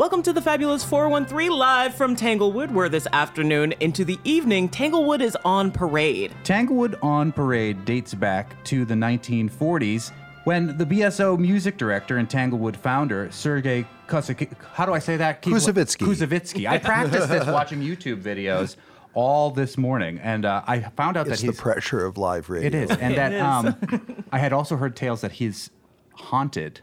Welcome to the Fabulous 413 live from Tanglewood, where this afternoon into the evening, Tanglewood is on parade. Tanglewood on Parade dates back to the 1940s when the BSO music director and Tanglewood founder, Sergei Kusik- how do I say that? Keith? Koussevitzky. Koussevitzky. I practiced this watching YouTube videos all this morning, and uh, I found out It's that the pressure of live radio. it is, and that is. um, I had also heard tales that he's haunted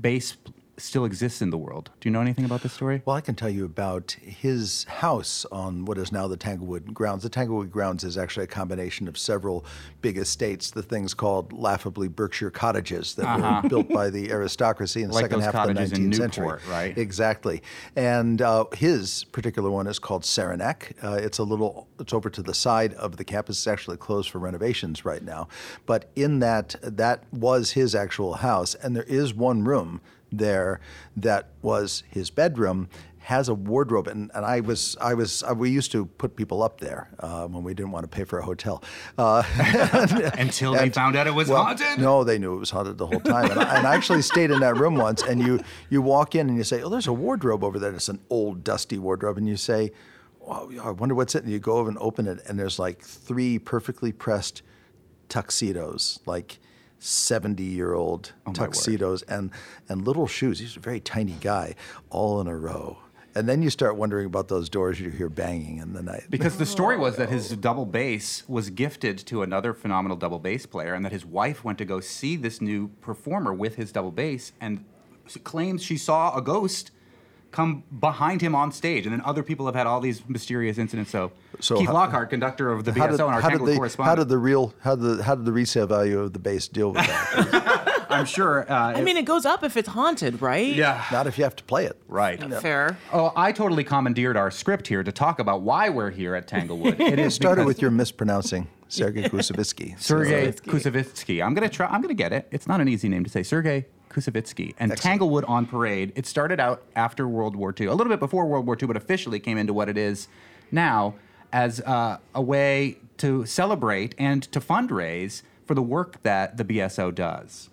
bass still exists in the world. Do you know anything about this story? Well, I can tell you about his house on what is now the Tanglewood grounds. The Tanglewood grounds is actually a combination of several big estates, the things called laughably Berkshire cottages that were built by the aristocracy in the Like second half of the 19th in century. Right? Exactly. And uh, his particular one is called Seranak. Uh, it's a little, it's over to the side of the campus. It's actually closed for renovations right now. But in that, that was his actual house. And there is one room there that was his bedroom has a wardrobe and, and I was I was uh, we used to put people up there uh, when we didn't want to pay for a hotel uh, Until they found out it was well, haunted. No, they knew it was haunted the whole time. And I, and I actually stayed in that room once. And you you walk in and you say, "Oh, there's a wardrobe over there. It's an old, dusty wardrobe." And you say, "Wow, I wonder what's it." And you go over and open it, and there's like three perfectly pressed tuxedos, like. 70 year old Oh, tuxedos and, and little shoes. He's a very tiny guy, all in a row. And then you start wondering about those doors you hear banging in the night. Because the story was that his double bass was gifted to another phenomenal double bass player, and that his wife went to go see this new performer with his double bass, and claims she saw a ghost come behind him on stage. And then other people have had all these mysterious incidents. So, So Keith how- Lockhart, conductor of the BSO how did, and our how, did the, correspondent, how did the real how did the, how did the resale value of the base deal with that? I'm sure. Uh, I mean, it goes up if it's haunted, right? yeah. Not if you have to play it. Right. Fair. Oh, I totally commandeered our script here to talk about why we're here at Tanglewood. It is Started with your mispronouncing Sergei Koussevitzky. Sergei Koussevitzky. I'm gonna try. I'm gonna get it. It's not an easy name to say. Sergei Koussevitzky and Excellent. Tanglewood on Parade. It started out after World War II, a little bit before World War II, but officially came into what it is now as uh, a way to celebrate and to fundraise for the work that the BSO does.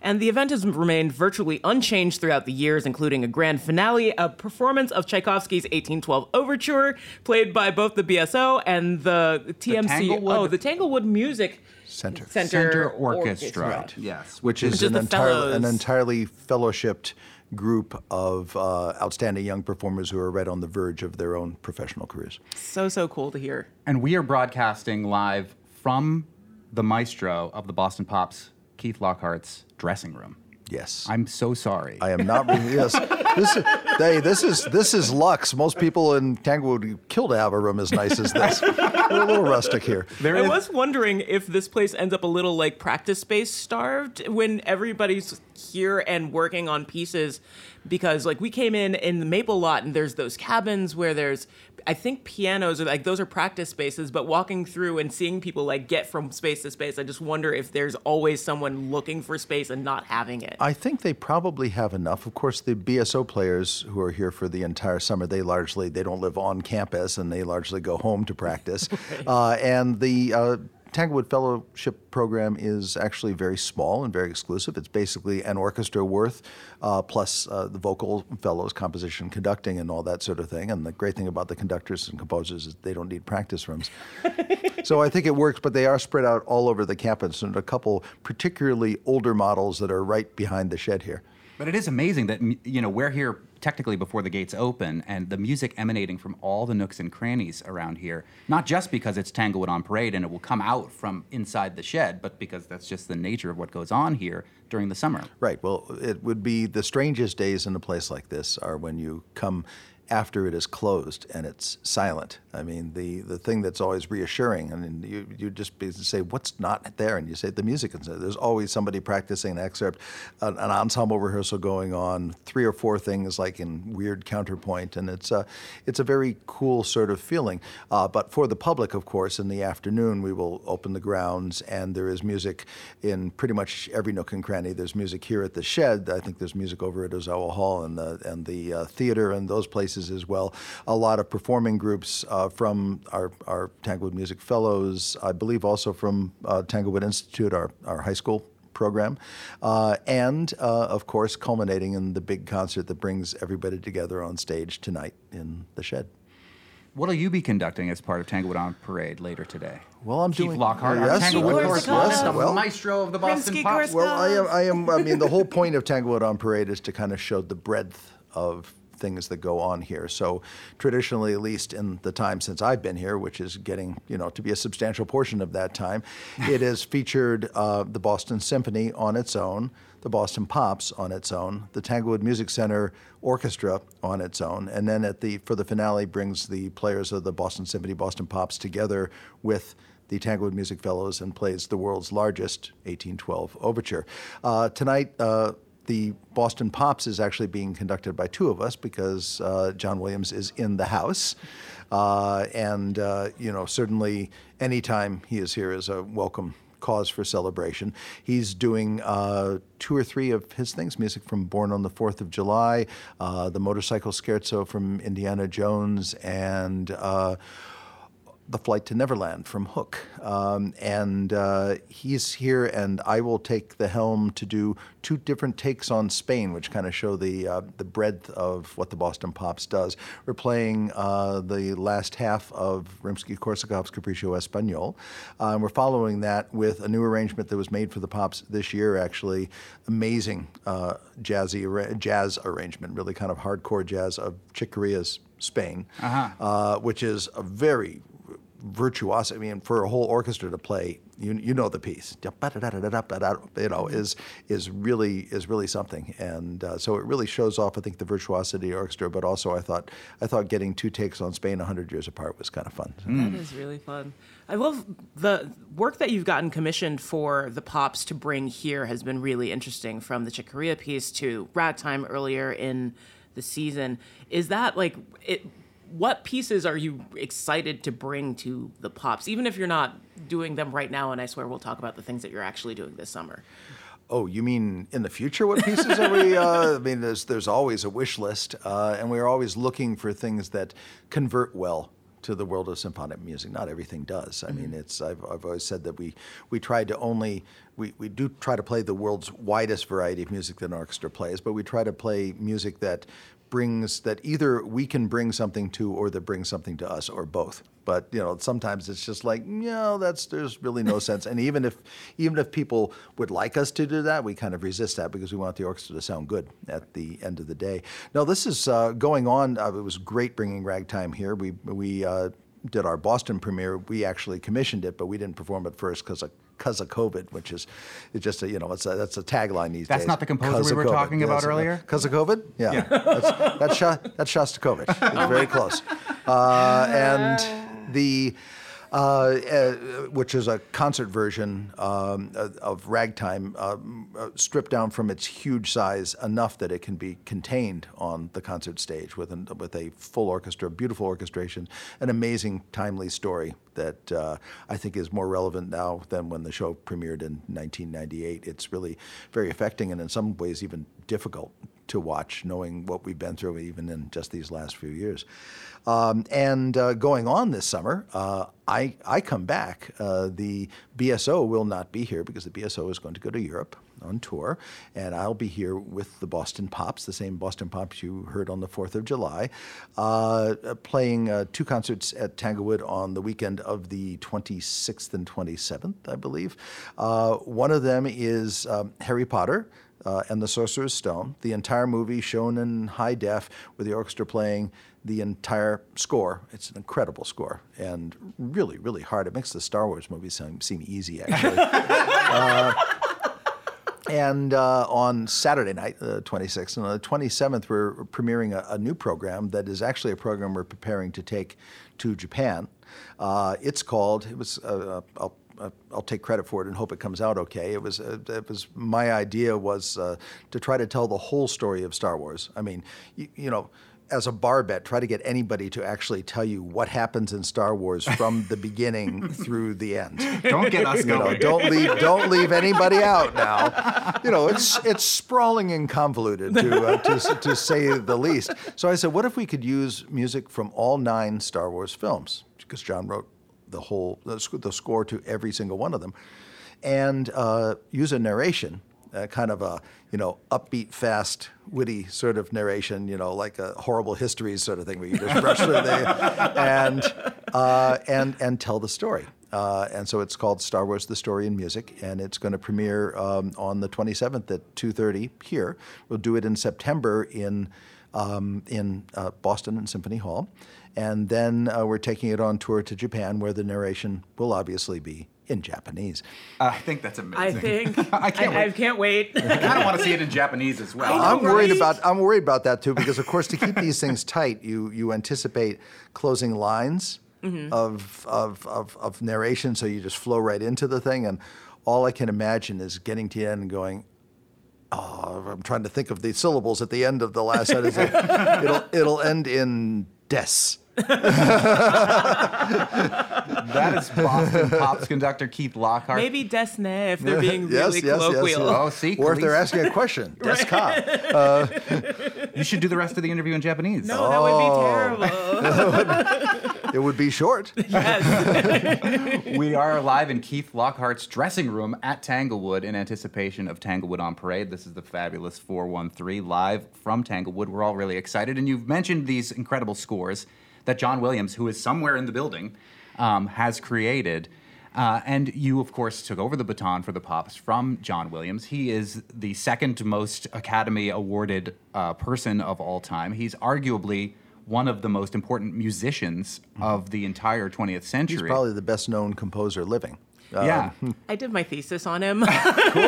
And the event has remained virtually unchanged throughout the years, including a grand finale, a performance of Tchaikovsky's 1812 Overture, played by both the BSO and the TMC. Tanglewood- oh, the Tanglewood Music Center. Center, Center Orchestra. Yes. which is, Which is an, the entire, an entirely fellowshipped group of uh, outstanding young performers who are right on the verge of their own professional careers. So, so cool to hear. And we are broadcasting live from the maestro of the Boston Pops, Keith Lockhart's dressing room. Yes. I'm so sorry. I am not. yes, this is, hey, this is this is Lux. Most people in Tanglewood would kill to have a room as nice as this. We're a little rustic here. There I is- was wondering if this place ends up a little like practice space starved when everybody's here and working on pieces because like we came in in the maple lot and there's those cabins where there's I think pianos are like those are practice spaces but walking through and seeing people like get from space to space I just wonder if there's always someone looking for space and not having it. I think they probably have enough. Of course, the BSO players who are here for the entire summer, they largely they don't live on campus and they largely go home to practice. uh, and the uh, Tanglewood Fellowship program is actually very small and very exclusive. It's basically an orchestra worth, uh, plus uh, the vocal fellows, composition, conducting, and all that sort of thing. And the great thing about the conductors and composers is they don't need practice rooms. so I think it works, but they are spread out all over the campus, and a couple particularly older models that are right behind the shed here. But it is amazing that you know we're here technically before the gates open, and the music emanating from all the nooks and crannies around here. Not just because it's Tanglewood on Parade and it will come out from inside the shed, but because that's just the nature of what goes on here during the summer. Right. Well, it would be the strangest days in a place like this are when you come after it is closed and it's silent. I mean, the, the thing that's always reassuring, I mean, you, you just say, what's not there? And you say, the music there. There's always somebody practicing an excerpt, an, an ensemble rehearsal going on, three or four things like in weird counterpoint. And it's a, it's a very cool sort of feeling. Uh, but for the public, of course, in the afternoon, we will open the grounds and there is music in pretty much every nook and cranny. There's music here at the shed. I think there's music over at Ozawa Hall and the, and the uh, theater and those places as well. A lot of performing groups uh, from our, our Tanglewood Music Fellows, I believe also from uh, Tanglewood Institute, our, our high school program, uh, and uh, of course, culminating in the big concert that brings everybody together on stage tonight in the shed. What'll you be conducting as part of Tanglewood on Parade later today? Well, I'm Keith doing- Lockhart, Yes, our Tanglewood yes, correspondent, yes, the well- maestro of the Boston Rimsky Pops. Correspondent. Well, I am. I am. I mean, the whole point of Tanglewood on Parade is to kind of show the breadth of things that go on here. So, traditionally, at least in the time since I've been here, which is getting you know to be a substantial portion of that time, it has featured uh, the Boston Symphony on its own, the Boston Pops on its own, the Tanglewood Music Center Orchestra on its own, and then at the for the finale brings the players of the Boston Symphony, Boston Pops together with the Tanglewood Music Fellows and plays the world's largest 1812 overture. Uh, tonight, uh, the Boston Pops is actually being conducted by two of us because uh, John Williams is in the house. Uh, and, uh, you know, certainly anytime he is here is a welcome cause for celebration. He's doing uh, two or three of his things music from Born on the Fourth of July, uh, the Motorcycle Scherzo from Indiana Jones, and uh, the Flight to Neverland from Hook. Um, and uh, he's here, and I will take the helm to do two different takes on Spain, which kind of show the, uh, the breadth of what the Boston Pops does. We're playing uh, the last half of Rimsky Korsakov's Capriccio Español. Uh, and we're following that with a new arrangement that was made for the Pops this year, actually. Amazing uh, jazzy, jazz arrangement, really kind of hardcore jazz of Chick Corea's Spain, uh, which is a very virtuoso. I mean, for a whole orchestra to play, you you know the piece, you know, is is really is really something, and uh, so it really shows off. I think the virtuosity of the orchestra, but also I thought I thought getting two takes on Spain hundred years apart was kind of fun. That is really fun. I love the work that you've gotten commissioned for the pops to bring here has been really interesting from the Chick piece to Ragtime earlier in the season. Is that like it? What pieces are you excited to bring to the pops, even if you're not doing them right now? And I swear we'll talk about the things that you're actually doing this summer. Oh, you mean in the future? What pieces are we? Uh, I mean, there's there's always a wish list, uh, and we're always looking for things that convert well to the world of symphonic music. Not everything does. I mean, it's I've, I've always said that we we try to only we, we do try to play the world's widest variety of music that an orchestra plays, but we try to play music that brings that either we can bring something to or that brings something to us or both. But you know sometimes it's just like no that's there's really no sense. And even if even if people would like us to do that we kind of resist that because we want the orchestra to sound good at the end of the day. Now this is uh, going on uh, it was great bringing ragtime here. We we uh, did our Boston premiere, we actually commissioned it, but we didn't perform it first because of because of COVID, which is it's just a, you know it's a, that's a tagline these That's days. That's not the composer 'Cause we were COVID. talking about Yes, earlier? Because of COVID, yeah, that's that's, Sha- that's Shostakovich. It's very close, uh, and the. Uh, uh, which is a concert version um, of- of ragtime, um, uh, stripped down from its huge size enough that it can be contained on the concert stage with an, with a full orchestra, beautiful orchestration, an amazing, timely story that uh, I think is more relevant now than when the show premiered in 1998. It's really very affecting and in some ways even difficult to watch, knowing what we've been through even in just these last few years. Um, and uh, going on this summer, uh, I, I come back. Uh, the BSO will not be here because the BSO is going to go to Europe on tour, and I'll be here with the Boston Pops, the same Boston Pops you heard on the 4th of July, uh, playing uh, two concerts at Tanglewood on the weekend of the 26th and 27th, I believe. Uh, one of them is um, Harry Potter uh, and the Sorcerer's Stone, the entire movie shown in high def with the orchestra playing the entire score. It's an incredible score and really, really hard. It makes the Star Wars movies seem, seem easy, actually. Uh, and uh, on Saturday night, the 26th, and on the 27th, we're premiering a, a new program that is actually a program we're preparing to take to Japan. Uh, it's called, it was, uh, I'll, uh, I'll take credit for it and hope it comes out okay. It was, uh, it was my idea was uh, to try to tell the whole story of Star Wars. I mean, you, you know, as a bar bet, try to get anybody to actually tell you what happens in Star Wars from the beginning through the end. Don't get us You know, going. don't leave don't leave anybody out now. You know, it's it's sprawling and convoluted to, uh, to to say the least. So I said, what if we could use music from all nine Star Wars films? Because John wrote the whole the, score to every single one of them. and uh, use a narration, uh, kind of a you know upbeat, fast, witty sort of narration, you know, like a horrible histories sort of thing where you just rush through the and uh, and and tell the story. Uh, and so it's called Star Wars: The Story in Music, and it's going to premiere um, on the 27th at 2:30 here. We'll do it in September in um, in uh, Boston and Symphony Hall, and then uh, we're taking it on tour to Japan, where the narration will obviously be in Japanese. I think that's amazing. I think I can't I, wait. can't wait. I kind of want to see it in Japanese as well. I I'm worried right? about I'm worried about that too because of course to keep these things tight, you you anticipate closing lines of, of of of narration, so you just flow right into the thing, and all I can imagine is getting to the end and going. Oh, I'm trying to think of the syllables at the end of the last sentence. it'll it'll end in des. That is Boston Pops conductor Keith Lockhart. Maybe Desne if they're being Yes, really yes, yes, colloquial. yes. Oh, see, Or if they're asking a question, des ka. Uh, you should do the rest of the interview in Japanese. No, that would be oh. terrible. It would be short. Yes. We are live in Keith Lockhart's dressing room at Tanglewood in anticipation of Tanglewood on Parade. This is the fabulous 413 live from Tanglewood. We're all really excited. And you've mentioned these incredible scores that John Williams, who is somewhere in the building, um, has created. Uh, and you, of course, took over the baton for the Pops from John Williams. He is the second most Academy awarded uh, person of all time. He's arguably one of the most important musicians of the entire 20th century. He's probably the best known composer living. Uh, Yeah. I did my thesis on him. Cool.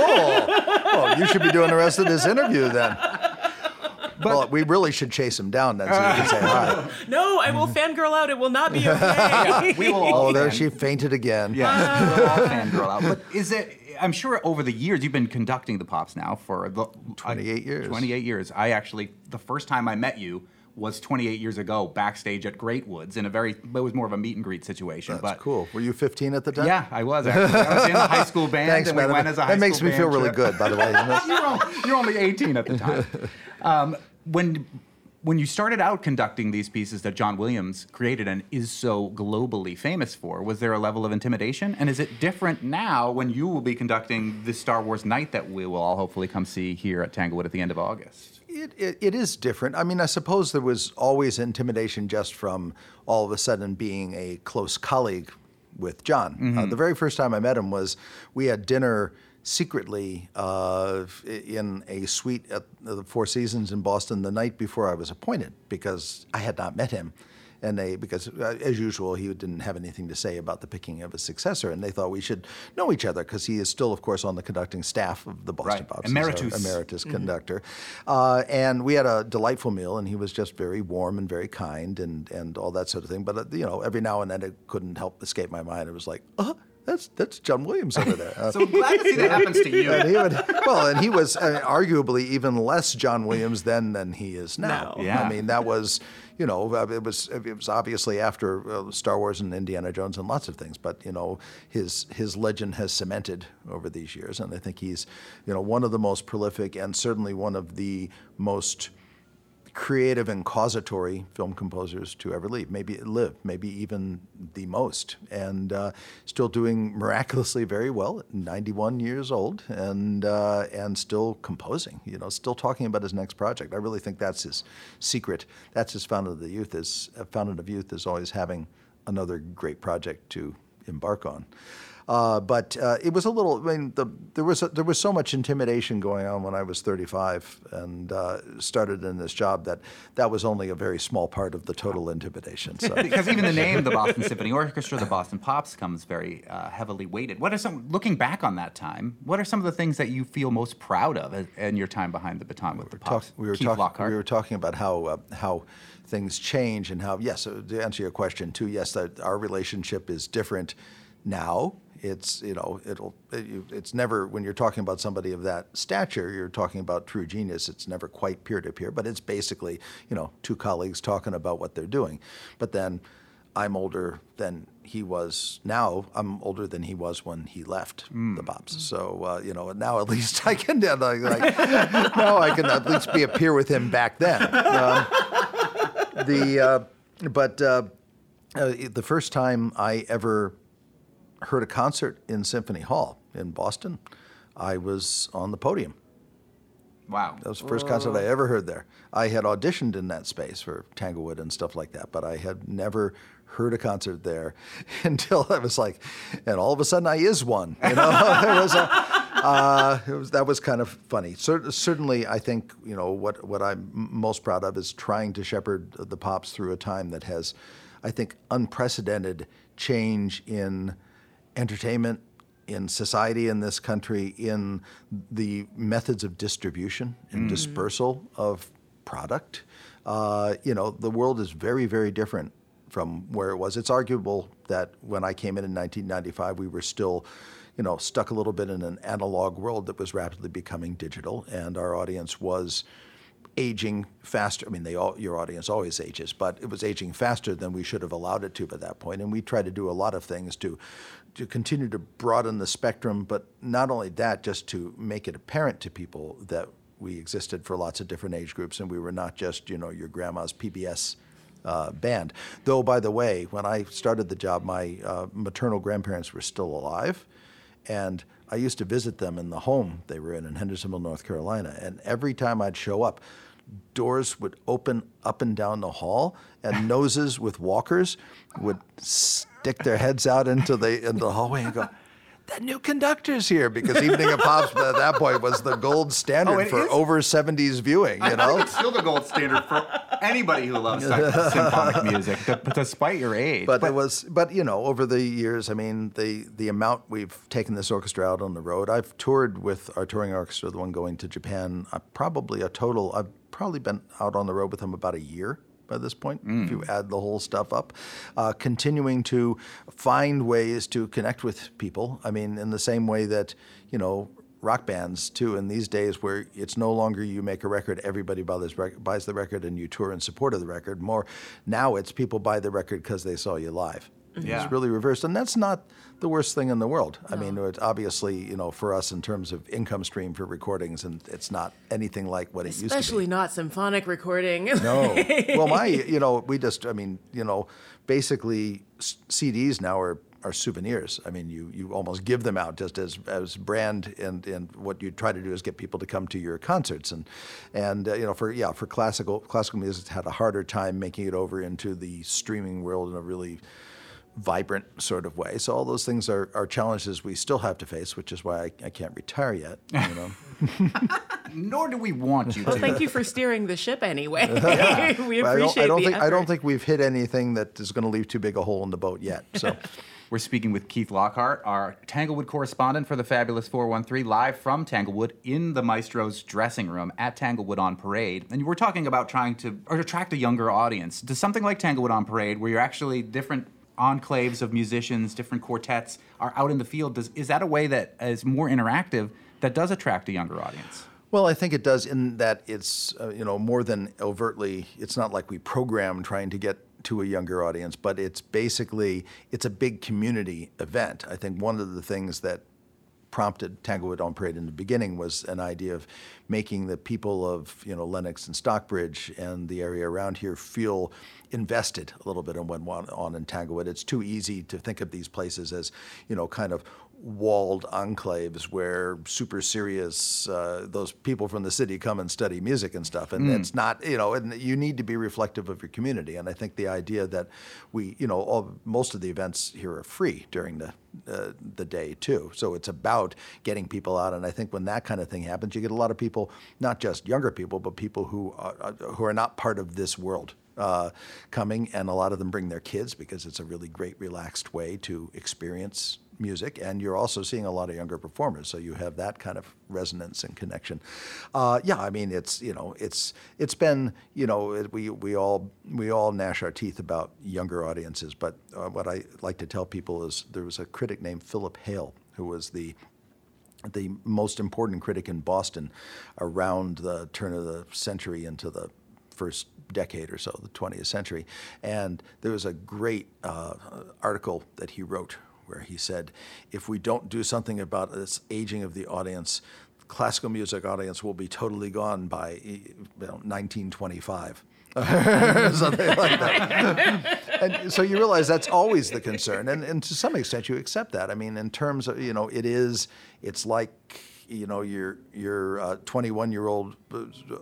Oh, you should be doing the rest of this interview then. well, we really should chase him down then so you can say hi. no, I will fangirl out. It will not be okay. we will all Oh, there she fainted again. Yes, we'll all fangirl out. But is it? I'm sure over the years you've been conducting the pops now for the 28 years. 28 years. I actually the first time I met you was 28 years ago backstage at Great Woods in a very it was more of a meet and greet situation. That's but cool. Were you 15 at the time? Yeah, I was actually. I was in the high school band Thanks, and man. went as a high that makes school me feel really trip. good, by the way. you're, only, you're only 18 at the time. Um, when when you started out conducting these pieces that John Williams created and is so globally famous for, was there a level of intimidation? And is it different now when you will be conducting the Star Wars night that we will all hopefully come see here at Tanglewood at the end of August? It, it, it is different. I mean, I suppose there was always intimidation just from all of a sudden being a close colleague with John. Uh, the very first time I met him was we had dinner secretly uh, in a suite at the Four Seasons in Boston the night before I was appointed because I had not met him. And they, because uh, as usual, he didn't have anything to say about the picking of a successor, and they thought we should know each other because he is still, of course, on the conducting staff of the Boston Right. Pops. He's our Emeritus. emeritus conductor. Uh, and we had a delightful meal, and he was just very warm and very kind and, and all that sort of thing. But, uh, you know, every now and then it couldn't help escape my mind. It was like, uh, that's, that's John Williams over there. Uh, So glad to see that happens to you. and he would, well, and he was uh, arguably even less John Williams then than he is now. Now. Yeah. I mean, that was, you know, uh, it was it was obviously after uh, Star Wars and Indiana Jones and lots of things, but you know, his his legend has cemented over these years, and I think he's, you know, one of the most prolific and certainly one of the most creative and causatory film composers to ever live, maybe live, maybe even the most, and uh, still doing miraculously very well at 91 years old, and uh, and still composing. You know, still talking about his next project. I really think that's his secret. That's his fountain of the youth. Is fountain of youth is always having another great project to embark on. Uh, but uh, it was a little. I mean, the, there was a, there was so much intimidation going on when I was 35 and uh, started in this job that that was only a very small part of the total intimidation. So because even the name, the Boston Symphony Orchestra, the Boston Pops, comes very uh, heavily weighted. What are some, looking back on that time, what are some of the things that you feel most proud of in- your time behind the baton with the talk, Pops? we were Lockhart. we were talking about how uh, how things change and how yes to answer your question too yes our relationship is different now it's you know it'll it, you- it's never when you're talking about somebody of that stature you're talking about true genius it's never quite peer to peer but it's basically you know two colleagues talking about what they're doing but then I'm older than he was now. I'm older than he was when he left the Pops. So uh, you know, now at least I can uh, like, like now I can at least be a peer with him back then. Um, the uh, but uh, uh, the first time I ever heard a concert in Symphony Hall in Boston, I was on the podium. Wow. That was the first concert I ever heard there. I had auditioned in that space for Tanglewood and stuff like that, but I had never heard a concert there until I was like, and all of a sudden I is one. You know, it was, a, uh, it was that was kind of funny. Cer- certainly, I think you know what what I'm most proud of is trying to shepherd the pops through a time that has, I think, unprecedented change in entertainment in society in this country in the methods of distribution and dispersal of product. Uh, you know, the world is very, very different from where it was. It's arguable that when I came in in 1995, we were still, you know, stuck a little bit in an analog world that was rapidly becoming digital, and our audience was aging faster. I mean, they all, your audience always ages, but it was aging faster than we should have allowed it to by that point. And we tried to do a lot of things to to continue to broaden the spectrum, but not only that, just to make it apparent to people that we existed for lots of different age groups, and we were not just you know your grandma's PBS. Uh, band. Though, by the way, when I started the job, my uh, maternal grandparents were still alive, and I used to visit them in the home they were in in Hendersonville, North Carolina. And every time I'd show up, doors would open up and down the hall, and noses with walkers would stick their heads out into the into the hallway and go. That new conductor's here because Evening of Pops at that point was the gold standard Oh, it for is? over 70s viewing. You know, it's still the gold standard for anybody who loves sy- symphonic music, d- despite your age. but, it was but you know over the years i mean the the amount we've taken this orchestra out on the road i've toured with our touring orchestra the one going to japan uh, probably a total i've probably been out on the road with them about a year by this point, if you add the whole stuff up, uh, continuing to find ways to connect with people. I mean, in the same way that, you know, rock bands too in these days where it's no longer you make a record everybody rec- buys the record and you tour in support of the record. More now it's people buy the record because they saw you live Yeah. it's really reversed and that's not the worst thing in the world i mean it's obviously you know for us in terms of income stream for recordings and it's not anything like what it used to be Especially not symphonic recording. no. well, my, you know, we just, I mean, you know, basically s- CDs now are, are souvenirs. I mean, you, you almost give them out just as, as brand, and, and what you try to do is get people to come to your concerts. And, and uh, you know, for, yeah, for classical, classical music, it's had a harder time making it over into the streaming world in a really vibrant sort of way. So all those things are, are challenges we still have to face, which is why I, I can't retire yet, you know. Nor do we want you well, to. thank you for steering the ship anyway. we But I don't, appreciate I don't the think I don't think we've hit anything that is going to leave too big a hole in the boat yet. So We're speaking with Keith Lockhart, our Tanglewood correspondent for the Fabulous 413, live from Tanglewood in the Maestro's dressing room at Tanglewood on Parade. And we're talking about trying to or attract a younger audience. Does something like Tanglewood on Parade, where you're actually different enclaves of musicians, different quartets are out in the field, does, is that a way that is more interactive that does attract a younger audience? Well, I think it does in that it's uh, you know more than overtly. It's not like we program trying to get to a younger audience, but it's basically it's a big community event. I think one of the things that prompted Tanglewood on Parade in the beginning was an idea of making the people of you know Lenox and Stockbridge and the area around here feel invested a little bit in what went on in Tanglewood. It's too easy to think of these places as you know kind of walled enclaves where super serious uh, those people from the city come and study music and stuff. And it's not you know and you need to be reflective of your community. And i think the idea that we you know all, most of the events here are free during the uh, the day too. So it's about getting people out. And i think when that kind of thing happens you get a lot of people not just younger people but people who are, who are not part of this world uh, coming, and a lot of them bring their kids because it's a really great, relaxed way to experience music. And you're also seeing a lot of younger performers, so you have that kind of resonance and connection. Uh, yeah, I mean, it's you know, it's it's been you know, it, we we all we all gnash our teeth about younger audiences, but uh, what I like to tell people is there was a critic named Philip Hale who was the the most important critic in Boston around the turn of the century into the first decade or so, the 20th century. And there was a great uh, article that he wrote where he said, if we don't do something about this aging of the audience, classical music audience will be totally gone by you know, 1925. Something like that. and so you realize that's always the concern, and and to some extent you accept that. I mean, in terms of you know, it is it's like you know your your 21 year old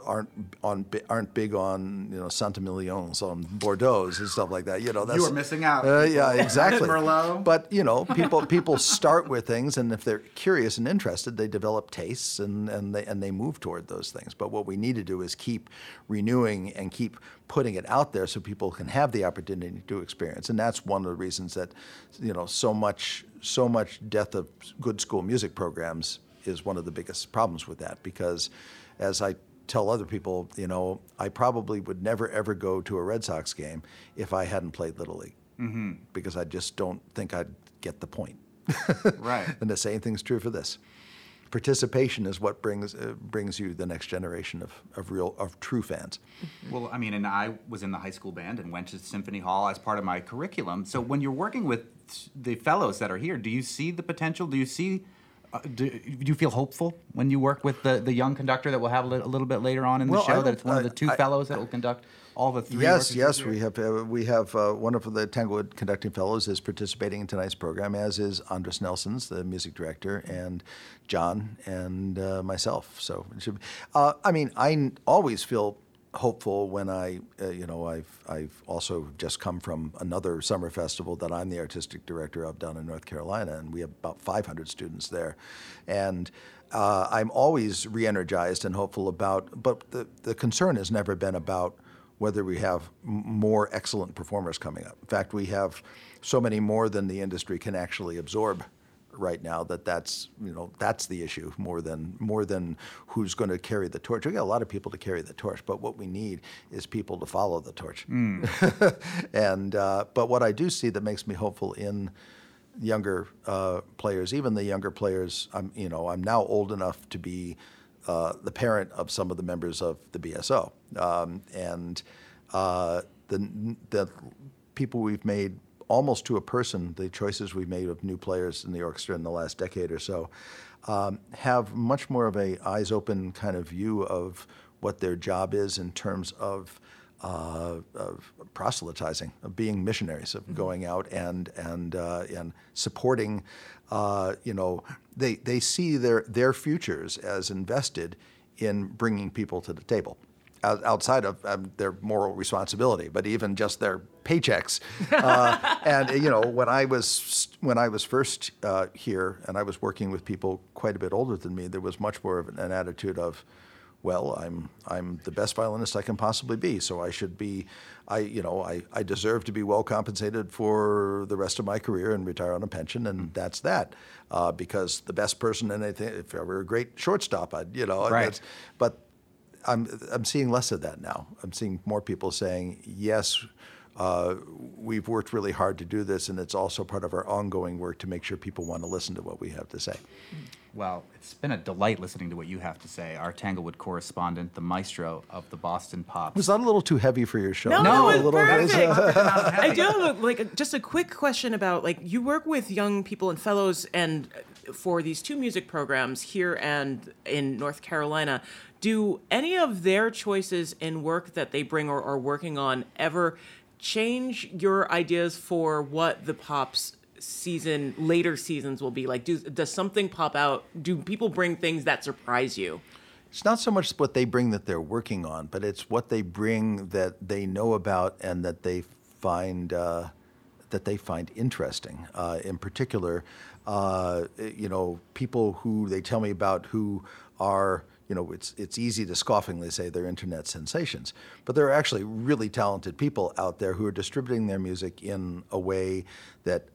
aren't on aren't big on you know Saint-Émilions on Bordeaux and stuff like that. You know, that's you were missing out. Uh, yeah, exactly. Merlot. But you know, people people start with things, and if they're curious and interested, they develop tastes and and they and they move toward those things. But what we need to do is keep renewing and keep putting it out there so people can have the opportunity to experience. And that's one of the reasons that you know so much so much death of good school music programs is one of the biggest problems with that because as I tell other people, you know, I probably would never ever go to a Red Sox game if I hadn't played Little League mm-hmm. because I just don't think I'd get the point. right. And the same thing's true for this. Participation is what brings uh, brings you the next generation of, of real of true fans. Well, I mean, and I was in the high school band and went to Symphony Hall as part of my curriculum. So when you're working with the fellows that are here, do you see the potential? Do you see uh, do, do, you feel hopeful when you work with the, the young conductor that we'll have a, li- a little bit later on in the well, show? That it's one I, of the two I, fellows that will conduct all the three. Yes, yes, we have uh, we have uh, one of the Tanglewood conducting fellows is participating in tonight's program, as is Andris Nelsons, the music director, and John and uh, myself. So, uh, I mean, I always feel hopeful when I, uh, you know, I've I've also just come from another summer festival that I'm the artistic director of down in North Carolina, and we have about 500 students there, and uh, I'm always re-energized and hopeful about. But the the concern has never been about whether we have more excellent performers coming up. In fact, we have so many more than the industry can actually absorb right now that that's you know that's the issue more than more than who's going to carry the torch. We got a lot of people to carry the torch, but what we need is people to follow the torch. Mm. and uh, but what I do see that makes me hopeful in younger uh, players, even the younger players. I'm you know I'm now old enough to be uh, the parent of some of the members of the BSO, um, and uh, the the people we've made almost to a person, the choices we've made of new players in the orchestra in the last decade or so um, have much more of a eyes open kind of view of what their job is in terms of, uh, of proselytizing, of being missionaries, of mm-hmm. going out and and uh, and supporting. Uh, you know, they they see their their futures as invested in bringing people to the table outside of um, their moral responsibility, but even just their paychecks. Uh, and you know, when I was when I was first uh, here, and I was working with people quite a bit older than me, there was much more of an, attitude of, well, I'm I'm the best violinist I can possibly be, so I should be, I you know I, I deserve to be well compensated for the rest of my career and retire on a pension, and mm. that's that. Uh, because the best person in anything, if I were a great shortstop, I'd you know, right. but I'm, I'm seeing less of that now. I'm seeing more people saying, yes, uh, we've worked really hard to do this, and it's also part of our ongoing work to make sure people want to listen to what we have to say. Well, it's been a delight listening to what you have to say. Our Tanglewood correspondent, the maestro of the Boston Pops. Was that a little too heavy for your show? No, no, a little perfect. I do have a, like just a quick question about like you work with young people and fellows and for these two music programs here and in North Carolina do any of their choices in work that they bring or are working on ever change your ideas for what the pops season later seasons will be? Like do, does something pop out? Do people bring things that surprise you? It's not so much what they bring that they're working on but it's what they bring that they know about and that they find uh, that they find interesting. Uh, in particular uh, you know people who they tell me about who are you know, it's, it's easy to scoffingly say they're internet sensations, but there are actually really talented people out there who are distributing their music in a way that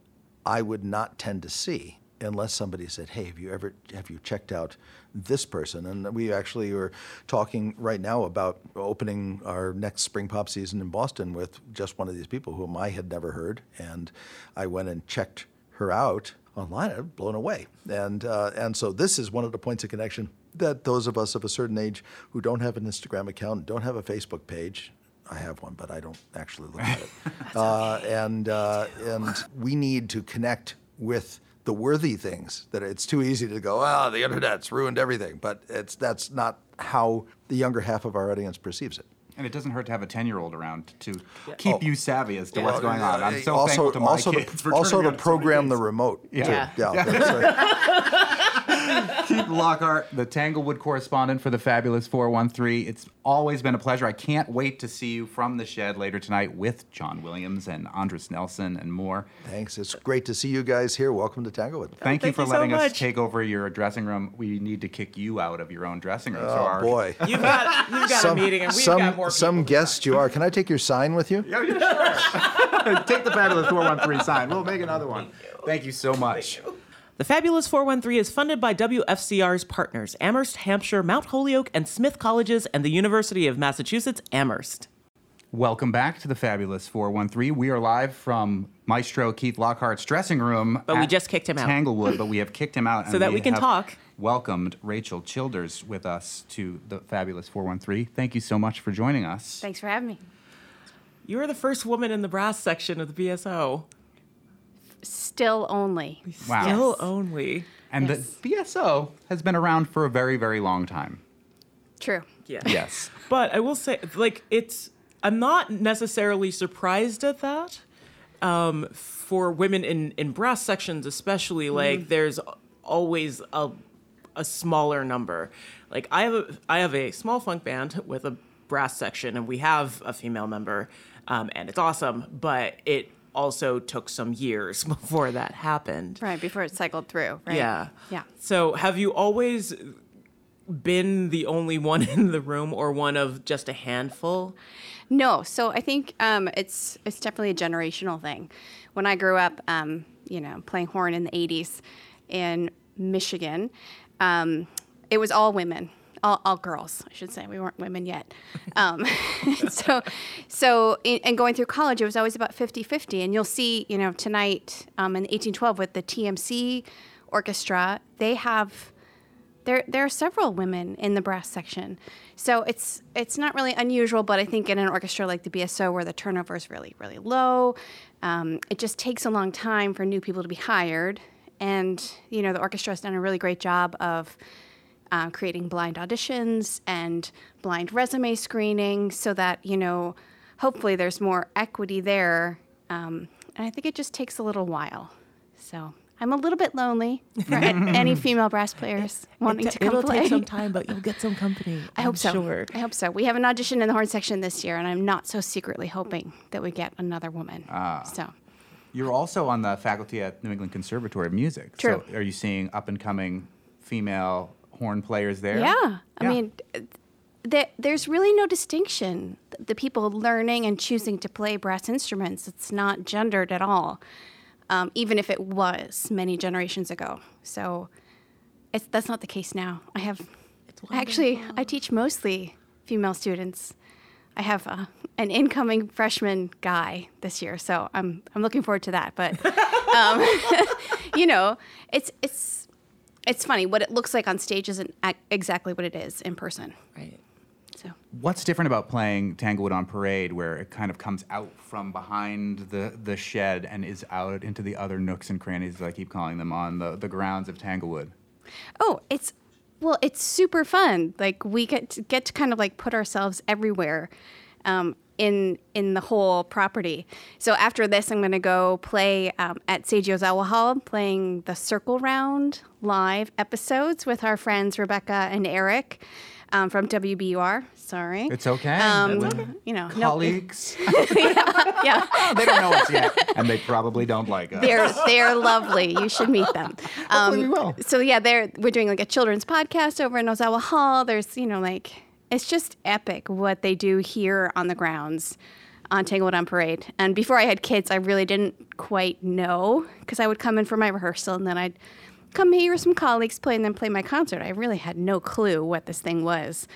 I would not tend to see unless somebody said, "Hey, have you ever have you checked out this person?" And we actually are talking right now about opening our next spring pop season in Boston with just one of these people whom I had never heard, and I went and checked her out online. I'm blown away, and uh, and so this is one of the points of connection that those of us of a certain age who don't have an Instagram account, don't have a Facebook page, I have one, but I don't actually look at it. uh, and uh, and we need to connect with the worthy things. That it's too easy to go, oh, the internet's ruined everything. But it's that's not how the younger half of our audience perceives it. And it doesn't hurt to have a 10 year old around to keep Oh. you savvy as to what's going on. I'm so also, thankful to my also kids to, for also turning to me to so program the remote. Yeah. too. Yeah. yeah. that's right. Keith Lockhart, the Tanglewood correspondent for the Fabulous 413. It's always been a pleasure. I can't wait to see you from the shed later tonight with John Williams and Andris Nelson and more. Thanks. It's great to see you guys here. Welcome to Tanglewood. Thank you thank for you so letting us take over your dressing room. We need to kick you out of your own dressing room. so Oh our- boy. You've got you've got a meeting, and we've some, got more. some people. guest you are. Can I take your sign with you? Yeah, yeah, sure. Take the Fabulous 413 sign. We'll make another one. Thank you so much. The Fabulous 413 is funded by WFCR's partners, Amherst, Hampshire, Mount Holyoke, and Smith Colleges, and the University of Massachusetts Amherst. Welcome back to the Fabulous 413. We are live from Maestro Keith Lockhart's dressing room. But we just kicked him out. Tanglewood, but we have kicked him out. So that we can have talk. Welcomed Rachael Childers with us to the Fabulous 413. Thank you so much for joining us. Thanks for having me. You're the first woman in the brass section of the BSO. Still only. Wow. Still Yes. only. And Yes. the BSO has been around for a very, very long time. True. Yeah. Yes. But I will say, like, it's, I'm not necessarily surprised at that. Um, for women in, in brass sections, especially, like, there's always a, a smaller number. Like, I have a, I have a small funk band with a brass section, and we have a female member, um, and it's awesome, but it also took some years before that happened. Right before it cycled through. Right. Yeah. Yeah. So have you always been the only one in the room or one of just a handful? No. So I think um, it's it's definitely a generational thing. When I grew up, um, you know, playing horn in the '80s in Michigan, um, it was all women. All, all girls, I should say. We weren't women yet. Um, so, so in, and going through college, it was always about 50-50. And you'll see, you know, tonight um, in 1812 with the TMC orchestra, they have there there are several women in the brass section, so it's it's not really unusual. But I think in an orchestra like the BSO, where the turnover is really really low, um, it just takes a long time for new people to be hired. And you know the orchestra has done a really great job of uh, creating blind auditions and blind resume screening, so that you know hopefully there's more equity there. Um, and I think it just takes a little while. So. I'm a little bit lonely for a- any female brass players wanting to come It'll play. take some time, but you'll get some company. I I'm hope so. Sure. I hope so. We have an audition in the horn section this year, and I'm not so secretly hoping that we get another woman. Ah. So You're also on the faculty at New England Conservatory of Music. True. So are you seeing up and coming female horn players there? yeah, I Yeah. mean, there, there's really no distinction. The people learning and choosing to play brass instruments, it's not gendered at all, um, even if it was many generations ago. So it's, that's not the case now. I have actually I teach mostly female students. I have uh, an incoming freshman guy this year, so I'm I'm looking forward to that. But um, you know, it's it's it's funny what it looks like on stage isn't exactly what it is in person. Right. So What's different about playing Tanglewood on Parade, where it kind of comes out from behind the, the shed and is out into the other nooks and crannies, as I keep calling them, on the, the grounds of Tanglewood? oh, it's well, it's super fun. Like we get to, get to kind of like put ourselves everywhere. Um, in in the whole property. So after this, I'm going to go play um, at Seiji Ozawa Hall, playing the Circle Round live episodes with our friends Rebecca and Eric um, from WBUR. Sorry, It's okay. Um, okay. You know, no- Colleagues. yeah, they don't know us yet, and they probably don't like us. they're they're lovely. You should meet them. Um, we will. So yeah, they're we're doing like a children's podcast over in Ozawa Hall. There's you know like it's just epic what they do here on the grounds on Tanglewood on Parade. And before I had kids, I really didn't quite know because I would come in for my rehearsal and then I'd come hear some colleagues play and then play my concert. I really had no clue what this thing was,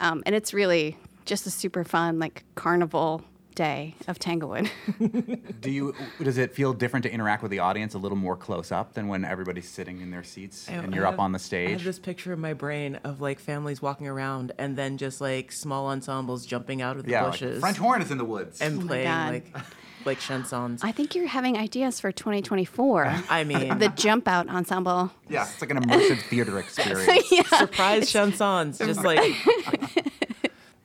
um, and it's really just a super fun like carnival day of Tanglewood. Do you? Does it feel different to interact with the audience a little more close up than when everybody's sitting in their seats I- and you're have- up on the stage? I have this picture in my brain of like families walking around and then just like small ensembles jumping out of the yeah, like bushes French horn is in the woods. and Oh playing God. like like chansons. I think you're having ideas for 2024. I mean, the jump out ensemble. yeah, it's like an immersive theater experience. yeah. surprise chansons, just like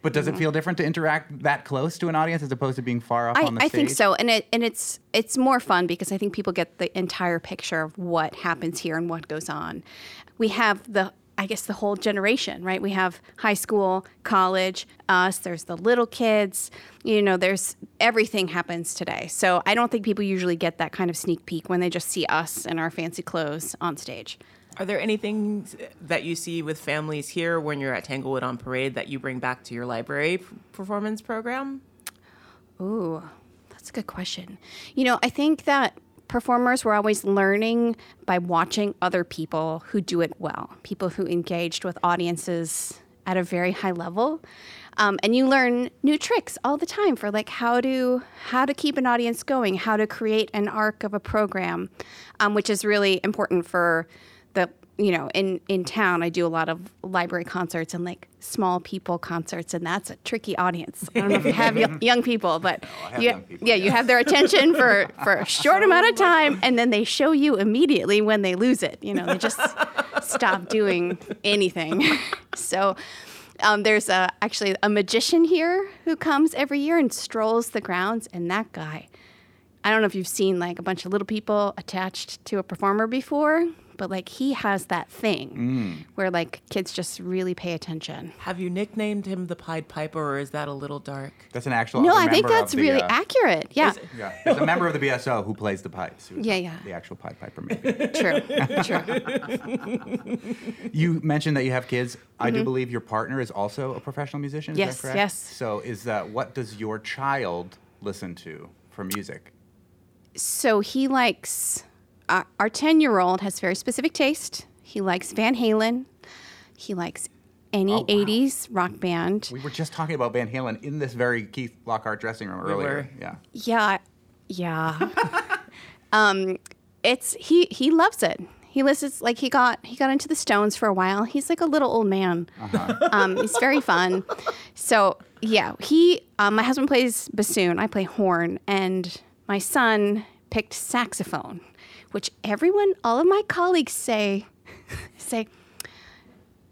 But does it mm-hmm. feel different to interact that close to an audience as opposed to being far off I, on the I stage? I think so, and it and it's it's more fun because I think people get the entire picture of what happens here and what goes on. We have the I guess the whole generation, right? We have high school, college, us. There's the little kids. You know, there's everything happens today. So I don't think people usually get that kind of sneak peek when they just see us in our fancy clothes on stage. Are there anything that you see with families here when you're at Tanglewood on Parade that you bring back to your library performance program? Ooh, that's a good question. You know, I think that performers were always learning by watching other people who do it well, people who engaged with audiences at a very high level. Um, and you learn new tricks all the time for like how to how to keep an audience going, how to create an arc of a program, um, which is really important for you know in in town. I do a lot of library concerts and like small people concerts, and that's a tricky audience. I don't know if you have young, young people, but have you- people, yeah, you have their attention for for a short amount of time, and then they show you immediately when they lose it. You know, they just stop doing anything. So. Um, there's a, actually a magician here who comes every year and strolls the grounds, and that guy, I don't know if you've seen like a bunch of little people attached to a performer before, but like he has that thing where like kids just really pay attention. Have you nicknamed him the Pied Piper, or is that a little dark? That's an actual. No, I think that's the, really uh, accurate. Yeah, Yeah, there's a member of the BSO who plays the pipes. Yeah, yeah. The actual Pied Piper, maybe. true, true. you mentioned that you have kids. I do believe your partner is also a professional musician. Is Mm-hmm. Yes, that correct? yes. So, is that what does your child listen to for music? So he likes our- our ten year old has very specific taste. He likes Van Halen. He likes any Oh, wow. '80s rock band. We were just talking about Van Halen in this very Keith Lockhart dressing room earlier. were. Yeah. Yeah, yeah. um, it's he he loves it. He listens like he got he got into the Stones for a while. He's like a little old man. Um, he's very fun. So yeah, he um, my husband plays bassoon. I play horn, and my son picked saxophone, which everyone, all of my colleagues say say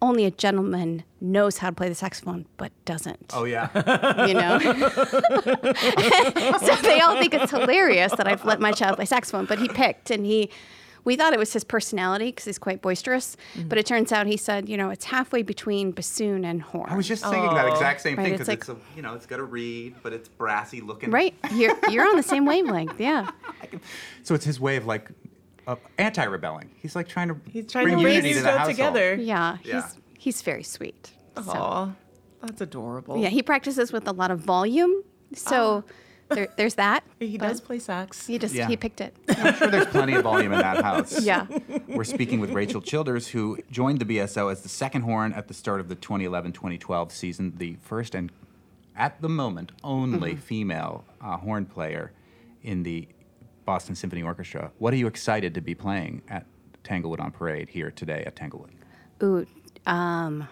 only a gentleman knows how to play the saxophone, but doesn't Oh yeah. you know. so they all think it's hilarious that I've let my child play saxophone, but he picked and he. We thought it was his personality because he's quite boisterous, Mm-hmm. but it turns out he said, you know, it's halfway between bassoon and horn. I was just thinking that exact same Right, thing it's like- it's, a you know it's got a reed, but it's brassy looking. right. You're you're on the same wavelength, yeah. So it's his way of like uh, anti-rebelling. He's like trying to He's trying bring to raise unity you to the household. together. Yeah, Yeah. he's he's very sweet. So, that's adorable. yeah, he practices with a lot of volume, so there, there's that. he does play sax. He just Yeah. he picked it. I'm sure there's plenty of volume in that house. Yeah. We're speaking with Rachael Childers, who joined the BSO as the second horn at the start of the 2011-2012 season, the first and, at the moment, only Mm-hmm. female uh, horn player in the Boston Symphony Orchestra. What are you excited to be playing at Tanglewood on Parade here today at Tanglewood? Ooh, um,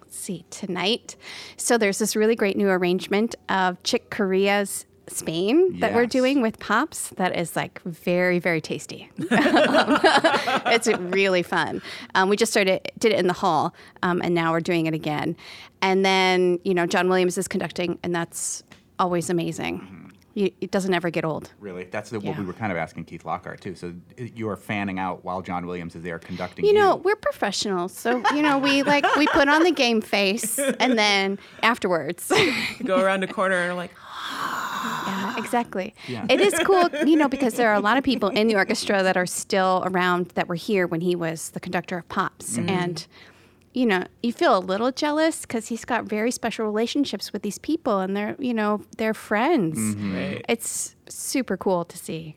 let's see, tonight. So there's this really great new arrangement of Chick Corea's Spain that we're doing with Pops that is like very, very tasty. it's really fun. Um, we just started, did it in the hall, um, and now we're doing it again. And then, you know, John Williams is conducting, and that's always amazing. You, it doesn't ever get old. Really, that's the, what we were kind of asking Keith Lockhart too. So uh, you are fanning out while John Williams is there conducting. You know, we're professionals, so you know we like we put on the game face, and then afterwards, go around a corner and are like, yeah, exactly. Yeah. It is cool, you know, because there are a lot of people in the orchestra that are still around that were here when he was the conductor of Pops, mm-hmm. and you know, you feel a little jealous because he's got very special relationships with these people, and they're you know they're friends. Mm-hmm. right. It's super cool to see.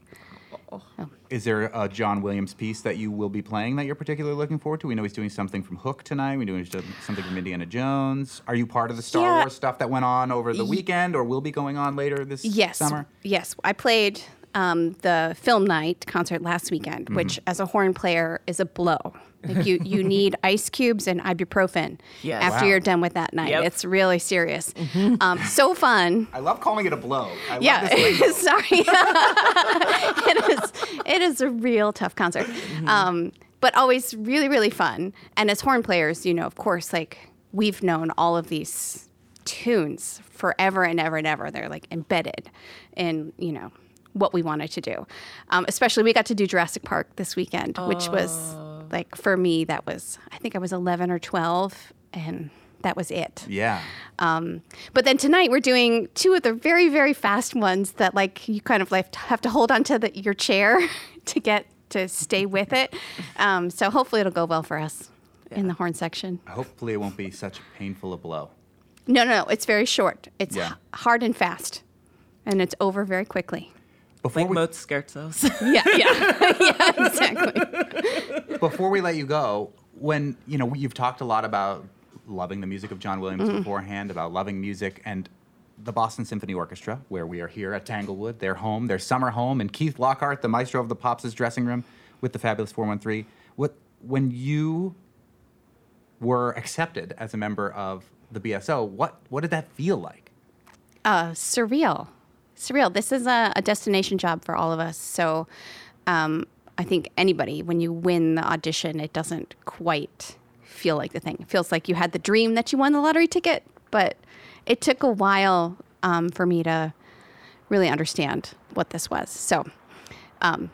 Oh. Is there a John Williams piece that you will be playing that you're particularly looking forward to? We know he's doing something from Hook tonight. We're doing something from Indiana Jones. Are you part of the Star Yeah. Wars stuff that went on over the weekend or will be going on later this yes, summer? Yes, I played um, the film night concert last weekend, Mm-hmm. which as a horn player is a blow. Like you, you need ice cubes and ibuprofen Yes. after Wow. you're done with that night. Yep. It's really serious. Um, so fun. I love calling it a blow. I love Yeah, this sorry. it is. It is a real tough concert, um, but always really, really fun. And as horn players, you know, of course, like we've known all of these tunes forever and ever and ever. They're like embedded in, you know, what we wanted to do. Um, especially, we got to do Jurassic Park this weekend, which was like for me, that was, I think I was 11 or 12, and that was it. Yeah. But then tonight we're doing two of the very, very fast ones that like you kind of like have to hold onto the, your chair to get to stay with it. Um, so hopefully it'll go well for us in the horn section. Hopefully, it won't be such a painful a blow. No, no, no. It's very short. It's Yeah. hard and fast, and it's over very quickly. Before Like we, most scherzos. Yeah, yeah, yeah, exactly. before we let you go, when you know you've talked a lot about loving the music of John Williams Mm-hmm. beforehand, about loving music and the Boston Symphony Orchestra, where we are here at Tanglewood, their home, their summer home, and Keith Lockhart, the maestro of the Pops' dressing room with the fabulous 413. What when you were accepted as a member of the BSO, what what did that feel like? uh, surreal. Surreal. This is a, a destination job for all of us. So um, I think anybody, when you win the audition, it doesn't quite feel like the thing. It feels like you had the dream that you won the lottery ticket, but it took a while um, for me to really understand what this was. So, um,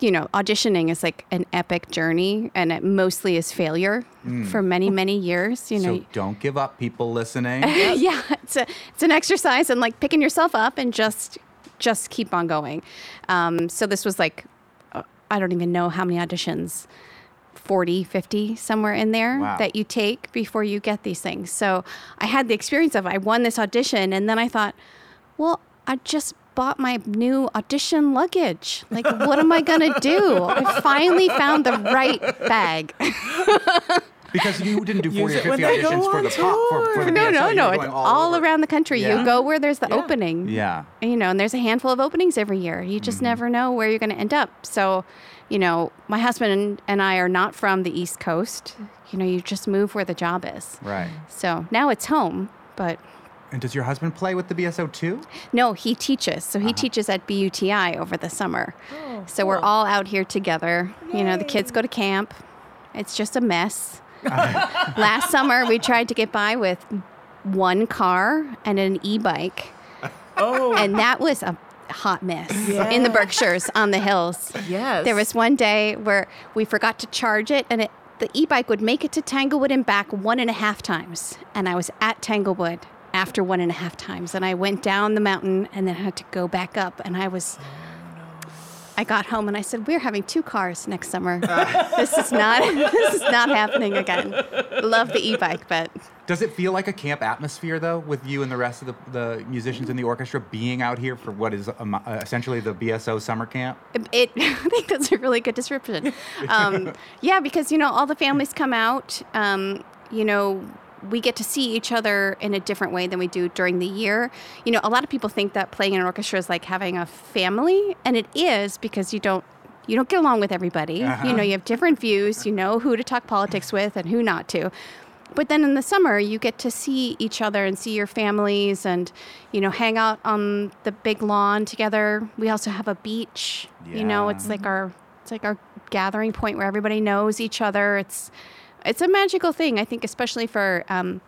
you know, auditioning is like an epic journey, and it mostly is failure for many, many years. You know, So don't give up, people listening. yeah, it's a it's an exercise and like picking yourself up and just just keep on going. Um, so this was like uh, I don't even know how many auditions 40, 50 somewhere in there Wow. that you take before you get these things. So I had the experience of I won this audition and then I thought, well, I just bought my new audition luggage. Like what am I going to do? I finally found the right bag. Because you didn't do 40 or 50 when they go auditions for the on pop for, for the no, BSO, no, no. It's going all, around the country. Yeah. You go where there's the opening. Yeah. You know, and there's a handful of openings every year. You just mm-hmm. never know where you're going to end up. So, you know, my husband and I are not from the East Coast. You know, you just move where the job is. Right. So now it's home, but And does your husband play with the BSO too? no, he teaches. So he uh-huh. teaches at BUTI over the summer. Oh, so we're all out here together. You know, the kids go to camp. It's just a mess. Last summer, we tried to get by with one car and an e bike. oh, And that was a hot mess in the Berkshires on the hills. yes. There was one day where we forgot to charge it, and it, the e bike would make it to Tanglewood and back one and a half times. And I was at Tanglewood after one and a half times. And I went down the mountain and then had to go back up. And I was. I got home and I said, "We're having two cars next summer. this is not this is not happening again. Love the e-bike, but Does it feel like a camp atmosphere though, with you and the rest of the, the musicians in the orchestra being out here for what is um, uh, essentially the BSO summer camp? It, I think that's a really good description. Um, yeah, because you know all the families come out. Um, you know, we get to see each other in a different way than we do during the year. You know, a lot of people think that playing in an orchestra is like having a family, and it is because you don't you don't get along with everybody. You uh-huh. know, you have different views. You know who to talk politics with and who not to. But then in the summer, you get to see each other and see your families and, you know, hang out on the big lawn together. We also have a beach. You know, it's like our it's like our gathering point where everybody knows each other. It's it's a magical thing, I think, especially for um,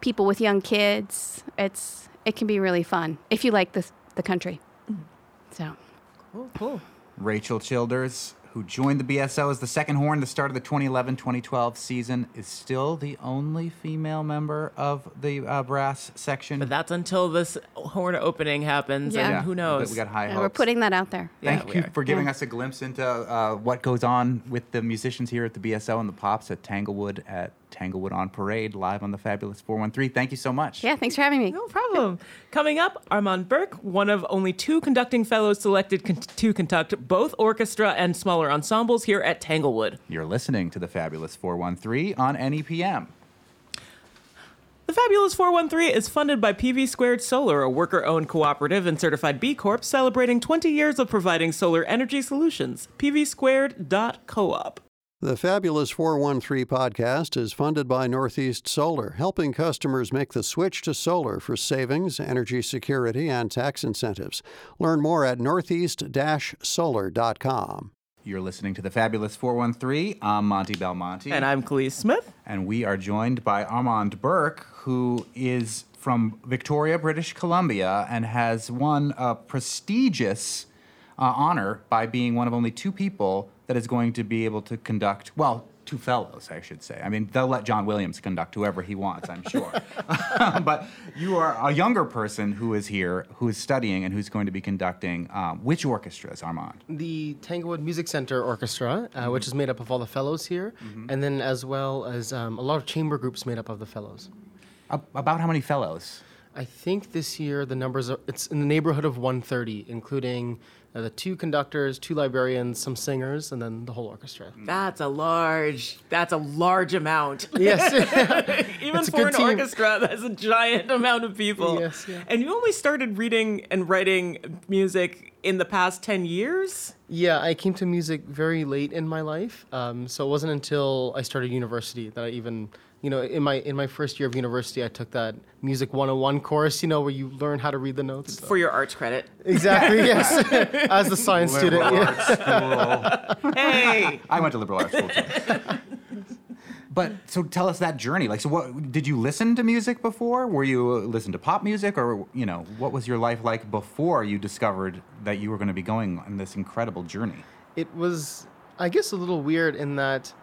people with young kids. It's it can be really fun if you like the the country. So cool, cool. Rachael Childers, who joined the BSO as the second horn at the start of the 2011-2012 season, is still the only female member of the uh, brass section. But that's until this horn opening happens, Yeah. and Yeah, who but knows? We got high yeah, hopes. we're putting that out there. Thank we you for giving Yeah. us a glimpse into uh, what goes on with the musicians here at the BSO and the Pops at Tanglewood at Tanglewood on Parade, live on the Fabulous 413. Thank you so much. Yeah, thanks for having me. No problem. Coming up, Armand Birk, one of only two conducting fellows selected con- to conduct both orchestra and smaller ensembles here at Tanglewood. You're listening to the Fabulous 413 on E NEPM. The Fabulous 413 is funded by PV Squared Solar, a worker owned cooperative and certified B Corp celebrating 20 years of providing solar energy solutions. PVSquared.coop. The Fabulous 413 podcast is funded by Northeast Solar, helping customers make the switch to solar for savings, energy security, and tax incentives. Learn more at northeast solar.com. You're listening to the Fabulous 413. I'm Monty Belmonte. And I'm Kaliis Smith. And we are joined by Armand Birk, who is from Victoria, British Columbia, and has won a prestigious uh, honor by being one of only two people that is going to be able to conduct, well, two fellows, I should say. I mean, they'll let John Williams conduct whoever he wants, I'm sure. but you are a younger person who is here, who is studying, and who's going to be conducting um, which orchestras, Armand? The Tanglewood Music Center Orchestra, uh, mm-hmm. which is made up of all the fellows here, mm-hmm. and then as well as um, a lot of chamber groups made up of the fellows. about how many fellows? I think this year the numbers are, it's in the neighborhood of 130, including uh, the two conductors, two librarians, some singers, and then the whole orchestra. That's a large. That's a large amount. Yes, even for an team. orchestra, that's a giant amount of people. Yes, yeah. And you only started reading and writing music in the past ten years. Yeah, I came to music very late in my life, um, so it wasn't until I started university that I even you know, in my in my first year of university, I took that music 101 course, you know, where you learn how to read the notes. For your arts credit. Exactly, yes. As the science liberal student. Arts school. hey! I went to liberal arts school too. but so tell us that journey. Like, so what did you listen to music before? Were you uh, listen to pop music, or you know, what was your life like before you discovered that you were going to be going on this incredible journey? It was, I guess, a little weird in that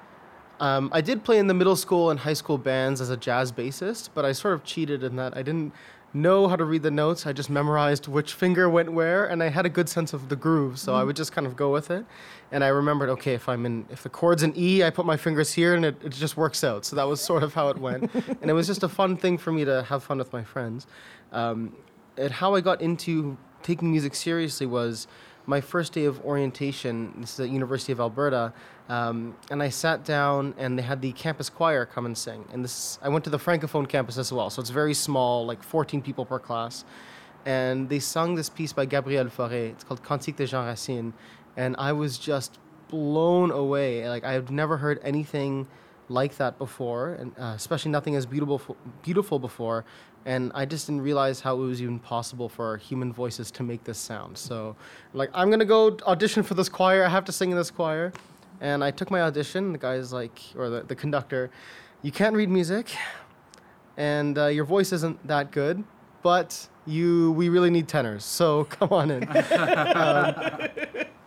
um, I did play in the middle school and high school bands as a jazz bassist, but I sort of cheated in that I didn't know how to read the notes. I just memorized which finger went where, and I had a good sense of the groove, so mm. I would just kind of go with it. And I remembered, okay, if I'm in, if the chord's in E, I put my fingers here, and it, it just works out. So that was sort of how it went, and it was just a fun thing for me to have fun with my friends. Um, and how I got into taking music seriously was my first day of orientation. This is at University of Alberta. Um, and I sat down, and they had the campus choir come and sing. And this, I went to the francophone campus as well, so it's very small, like 14 people per class. And they sung this piece by Gabriel Fauré. It's called Cantique de Jean Racine, and I was just blown away. Like I had never heard anything like that before, and uh, especially nothing as beautiful beautiful before. And I just didn't realize how it was even possible for human voices to make this sound. So, like, I'm gonna go audition for this choir. I have to sing in this choir. And I took my audition. The guy's like, or the, the conductor, you can't read music, and uh, your voice isn't that good, but you, we really need tenors. So come on in. um,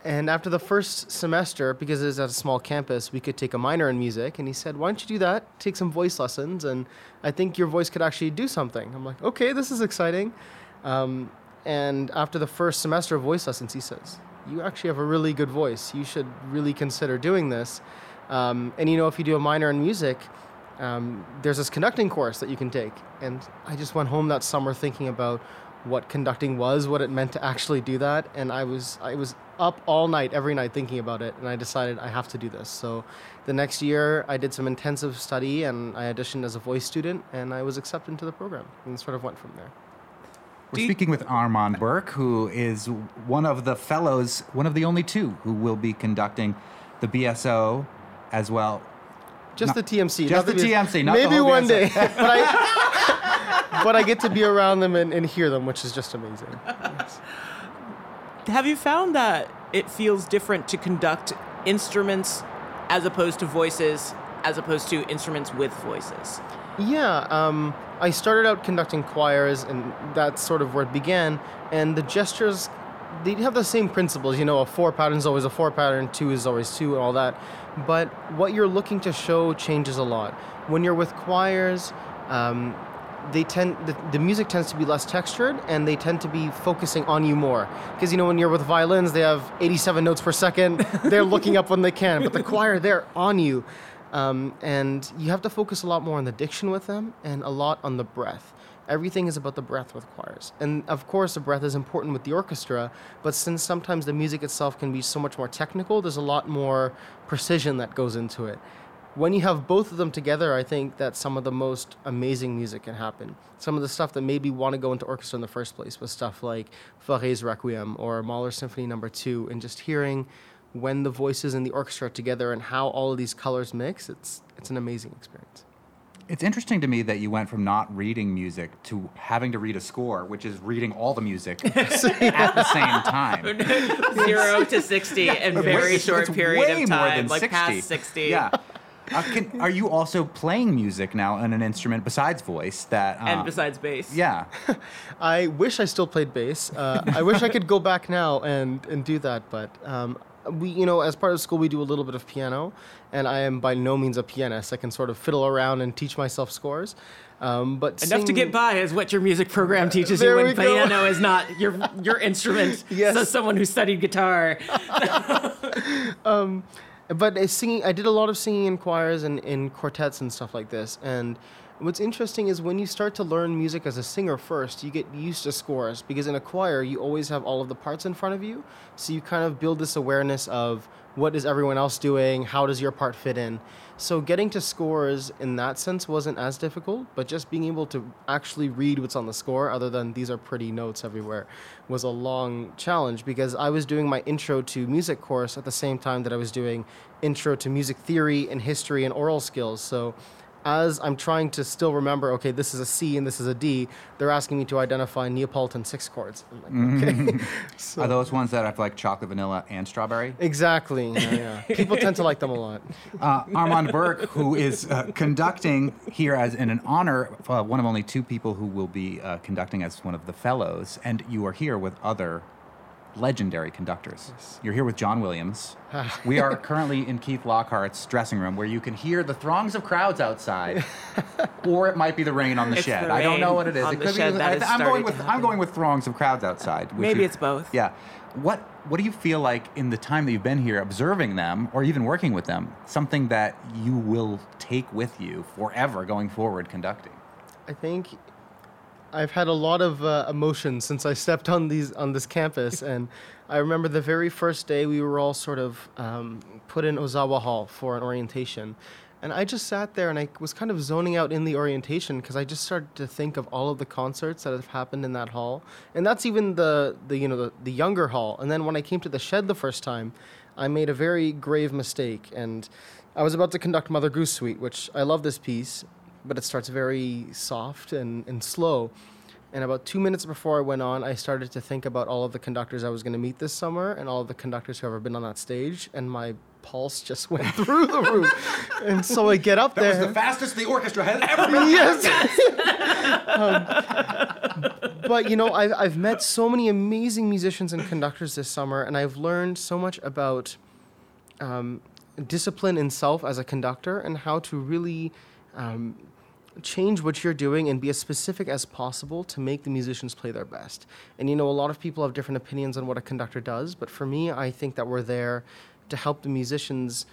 and after the first semester, because it was at a small campus, we could take a minor in music. And he said, Why don't you do that? Take some voice lessons. And I think your voice could actually do something. I'm like, Okay, this is exciting. Um, and after the first semester of voice lessons, he says, you actually have a really good voice. You should really consider doing this. Um, and you know, if you do a minor in music, um, there's this conducting course that you can take. And I just went home that summer thinking about what conducting was, what it meant to actually do that. And I was I was up all night, every night, thinking about it. And I decided I have to do this. So the next year, I did some intensive study and I auditioned as a voice student, and I was accepted into the program, and sort of went from there. We're speaking with Armand Birk, who is one of the fellows, one of the only two who will be conducting the BSO as well. Just not, the TMC. Just the, the TMC. maybe one BSO. day. but, I, get to be around them and, and hear them, which is just amazing. Yes. Have you found that it feels different to conduct instruments as opposed to voices, as opposed to instruments with voices? Yeah. Um, I started out conducting choirs, and that's sort of where it began. And the gestures, they have the same principles. You know, a four pattern is always a four pattern, two is always two, and all that. But what you're looking to show changes a lot. When you're with choirs, um, they tend the, the, music tends to be less textured and they tend to be focusing on you more because you know when you're with violins they have 87 notes per second they're looking up when they can but the choir they're on you um, and you have to focus a lot more on the diction with them and a lot on the breath. Everything is about the breath with choirs. And of course, the breath is important with the orchestra, but since sometimes the music itself can be so much more technical, there's a lot more precision that goes into it. When you have both of them together, I think that some of the most amazing music can happen. Some of the stuff that made me want to go into orchestra in the first place was stuff like Fauré's Requiem or Mahler Symphony Number no. Two, and just hearing when the voices and the orchestra are together and how all of these colors mix, it's it's an amazing experience. It's interesting to me that you went from not reading music to having to read a score, which is reading all the music at the same time. Zero to sixty in Wait, very it's- short it's period of time, like 60. past sixty. Yeah. Uh, can, are you also playing music now on an instrument besides voice? That uh, And besides bass. yeah, I wish I still played bass. Uh, I wish I could go back now and, and do that, but um, we, you know, as part of school, we do a little bit of piano, and I am by no means a pianist. I can sort of fiddle around and teach myself scores, um, but Enough to get by is what your music program teaches There you we when go. piano is not your your instrument. Yes. So someone who studied guitar. but uh, singing i did a lot of singing in choirs and in quartets and stuff like this and what's interesting is when you start to learn music as a singer first you get used to scores because in a choir you always have all of the parts in front of you so you kind of build this awareness of what is everyone else doing? How does your part fit in? So getting to scores in that sense wasn't as difficult but just being able to actually read what's on the score other than these are pretty notes everywhere was a long challenge because i was doing my intro to music course at the same time that i was doing intro to music theory and history and oral skills. So as I'm trying to still remember, okay, this is a C and this is a D, they're asking me to identify Neapolitan six chords. I'm like, okay. are those ones that have like chocolate, vanilla, and strawberry? exactly. Yeah, yeah. People tend to like them a lot. uh, Armand Birk, who is uh, conducting here as in an honor, uh, one of only two people who will be uh, conducting as one of the fellows, and you are here with other legendary conductors. You're here with John Williams. we are currently in Keith Lockhart's dressing room, where you can hear the throngs of crowds outside, or it might be the rain on the It's shed. the I don't know what it is. it could be. that I, is am going with I'm going with throngs of crowds outside. which Maybe we- it's both. Yeah. What What do you feel like in the time that you've been here, observing them or even working with them? Something that you will take with you forever going forward conducting. I think I've had a lot of uh, emotions since I stepped on these on this campus, and I remember the very first day we were all sort of um, put in Ozawa Hall for an orientation, and I just sat there and I was kind of zoning out in the orientation because I just started to think of all of the concerts that have happened in that hall, and that's even the the you know the, the younger hall. And then when I came to the shed the first time, I made a very grave mistake, and I was about to conduct Mother Goose Suite, which I love this piece, but it starts very soft and, and slow. And about two minutes before I went on, I started to think about all of the conductors I was going to meet this summer and all of the conductors who have ever been on that stage, and my pulse just went through the roof. And so I get up there. That was the fastest the orchestra has ever been. yes. Um, but you know, I've, I've met so many amazing musicians and conductors this summer, and I've learned so much about um, discipline in self as a conductor and how to really um, change what you're doing and be as specific as possible to make the musicians play their best. And you know, a lot of people have different opinions on what a conductor does, but for me, I think that we're there to help the musicians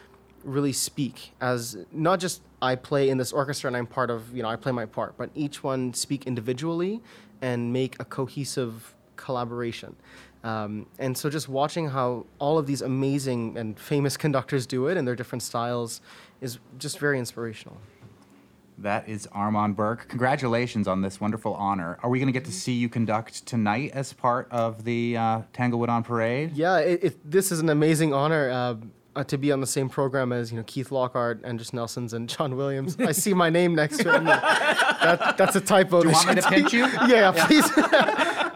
really speak as not just I play in this orchestra and I'm part of, you know, I play my part, but each one speak individually and make a cohesive collaboration. Um, and so just watching how all of these amazing and famous conductors do it in their different styles is just very inspirational. That is Armand Birk. Congratulations on this wonderful honor. Are we going to get to see you conduct tonight as part of the uh, Tanglewood on Parade? Yeah, it, it, this is an amazing honor uh, uh, to be on the same program as you know Keith Lockhart, Andris Nelsons, and John Williams. I see my name next to him. that, that's a typo. Do you want me to pinch you? yeah, please.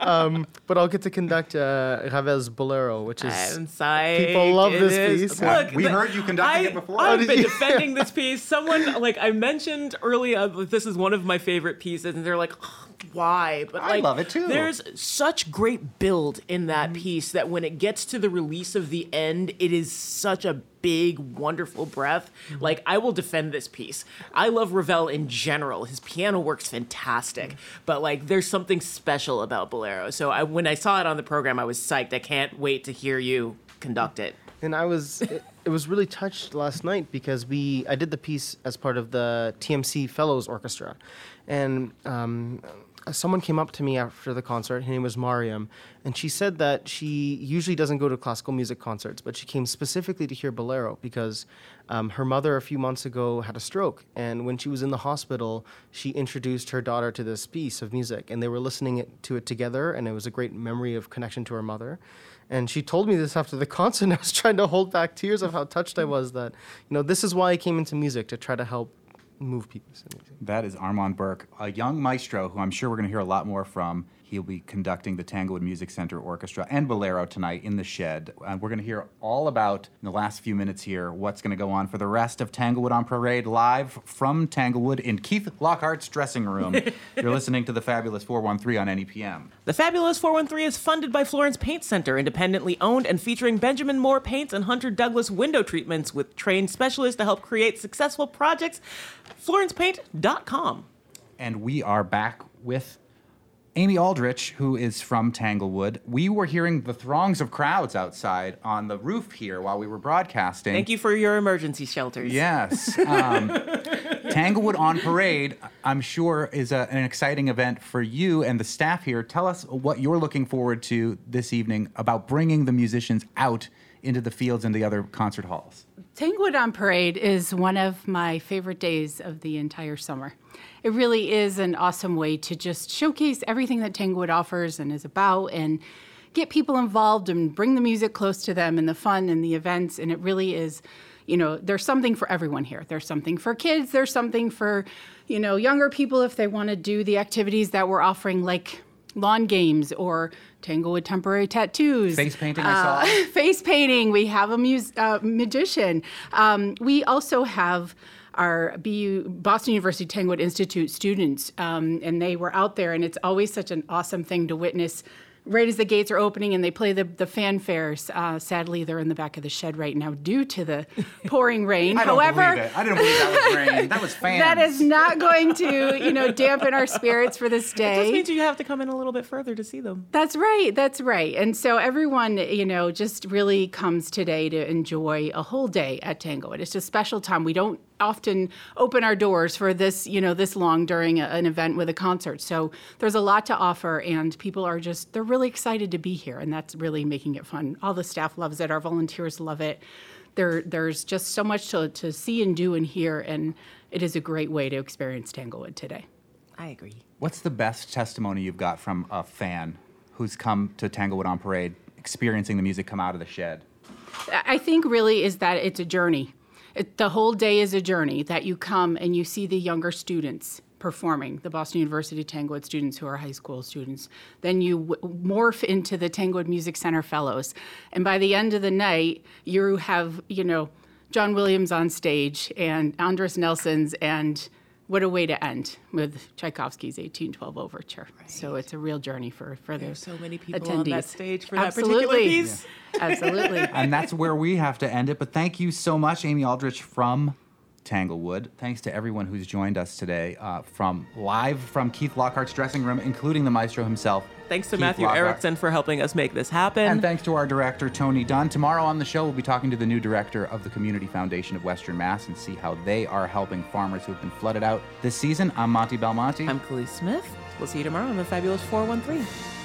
Um, but I'll get to conduct uh, Ravel's Bolero, which is I'm psyched. People love It this is- piece. Look, We the- heard you conducting I, it before. I've Oh, been defending this piece. Someone like I mentioned earlier, that this is one of my favorite pieces, and they're like, "Ugh, "Why?" But I like, love it too. There's such great build in that mm-hmm. piece that when it gets to the release of the end, it is such a big, wonderful breath. Mm-hmm. Like I will defend this piece. I love Ravel in general. His piano works fantastic, mm-hmm. but like there's something special about Bolero. So I, when I saw it on the program, I was psyched. I can't wait to hear you conduct it. and I was it, it was really touched last night because we I did the piece as part of the TMC Fellows Orchestra, and um, someone came up to me after the concert. Her name was Mariam, and she said that she usually doesn't go to classical music concerts, but she came specifically to hear Bolero because um, her mother a few months ago had a stroke, and when she was in the hospital, she introduced her daughter to this piece of music, and they were listening it, to it together, and it was a great memory of connection to her mother. And she told me this after the concert, and I was trying to hold back tears of how touched I was that, you know, this is why I came into music to try to help move pieces. That is Armand Birk, a young maestro who I'm sure we're going to hear a lot more from. He'll be conducting the Tanglewood Music Center Orchestra and Bolero tonight in the shed. And we're going to hear all about, in the last few minutes here, what's going to go on for the rest of Tanglewood on Parade live from Tanglewood in Keith Lockhart's dressing room. You're listening to the Fabulous 413 on NEPM. The Fabulous 413 is funded by Florence Paint Center, independently owned and featuring Benjamin Moore paints and Hunter Douglas window treatments with trained specialists to help create successful projects. FlorencePaint.com. And we are back with Amy Aldrich, who is from Tanglewood. We were hearing the throngs of crowds outside on the roof here while we were broadcasting. Thank you for your emergency shelters. Yes. Um, Tanglewood on Parade, I'm sure, is a, an exciting event for you and the staff here. Tell us what you're looking forward to this evening about bringing the musicians out into the fields and the other concert halls. Tanglewood on Parade is one of my favorite days of the entire summer. It really is an awesome way to just showcase everything that Tanglewood offers and is about and get people involved and bring the music close to them and the fun and the events. And it really is, you know, there's something for everyone here. There's something for kids, there's something for, you know, younger people if they want to do the activities that we're offering, like lawn games or Tanglewood temporary tattoos. Face painting, I saw. Uh, face painting. We have a mus- uh, magician. Um, we also have our BU Boston University Tanglewood Institute students, um, and they were out there, and it's always such an awesome thing to witness. Right as the gates are opening and they play the, the fanfares. Uh, sadly, they're in the back of the shed right now due to the pouring rain. I don't However, believe it. I didn't believe that was rain. That was fans. that is not going to, you know, dampen our spirits for this It day. just means you have to come in a little bit further to see them. That's right. That's right. And so everyone, you know, just really comes today to enjoy a whole day at Tanglewood. It's a special time. We don't often open our doors for this, you know, this long during a, an event with a concert. So there's a lot to offer, and people are just they're really excited to be here, and that's really making it fun. All the staff loves it. Our volunteers love it. There, there's just so much to, to see and do and hear, and it is a great way to experience Tanglewood today. I agree. What's the best testimony you've got from a fan who's come to Tanglewood on Parade, experiencing the music come out of the shed? I think really is that it's a journey. It, the whole day is a journey that you come and you see the younger students performing, the Boston University Tanglewood students who are high school students. Then you w- morph into the Tanglewood Music Center fellows. And by the end of the night, you have, you know, John Williams on stage and Andres Nelson's and what a way to end with Tchaikovsky's 1812 Overture. So it's a real journey for, for the There's so many people attendees. on that stage for that particular Absolutely. piece. Absolutely. and that's where we have to end it. But thank you so much, Amy Aldrich from Tanglewood. Thanks to everyone who's joined us today uh, from live from Keith Lockhart's dressing room, including the maestro himself. Thanks to Keith Matthew Lockhart. Erickson for helping us make this happen. And thanks to our director, Tony Dunn. Tomorrow on the show, we'll be talking to the new director of the Community Foundation of Western Mass and see how they are helping farmers who have been flooded out this season. I'm Monty Belmonte. I'm Kaliis Smith. We'll see you tomorrow on the Fabulous 413.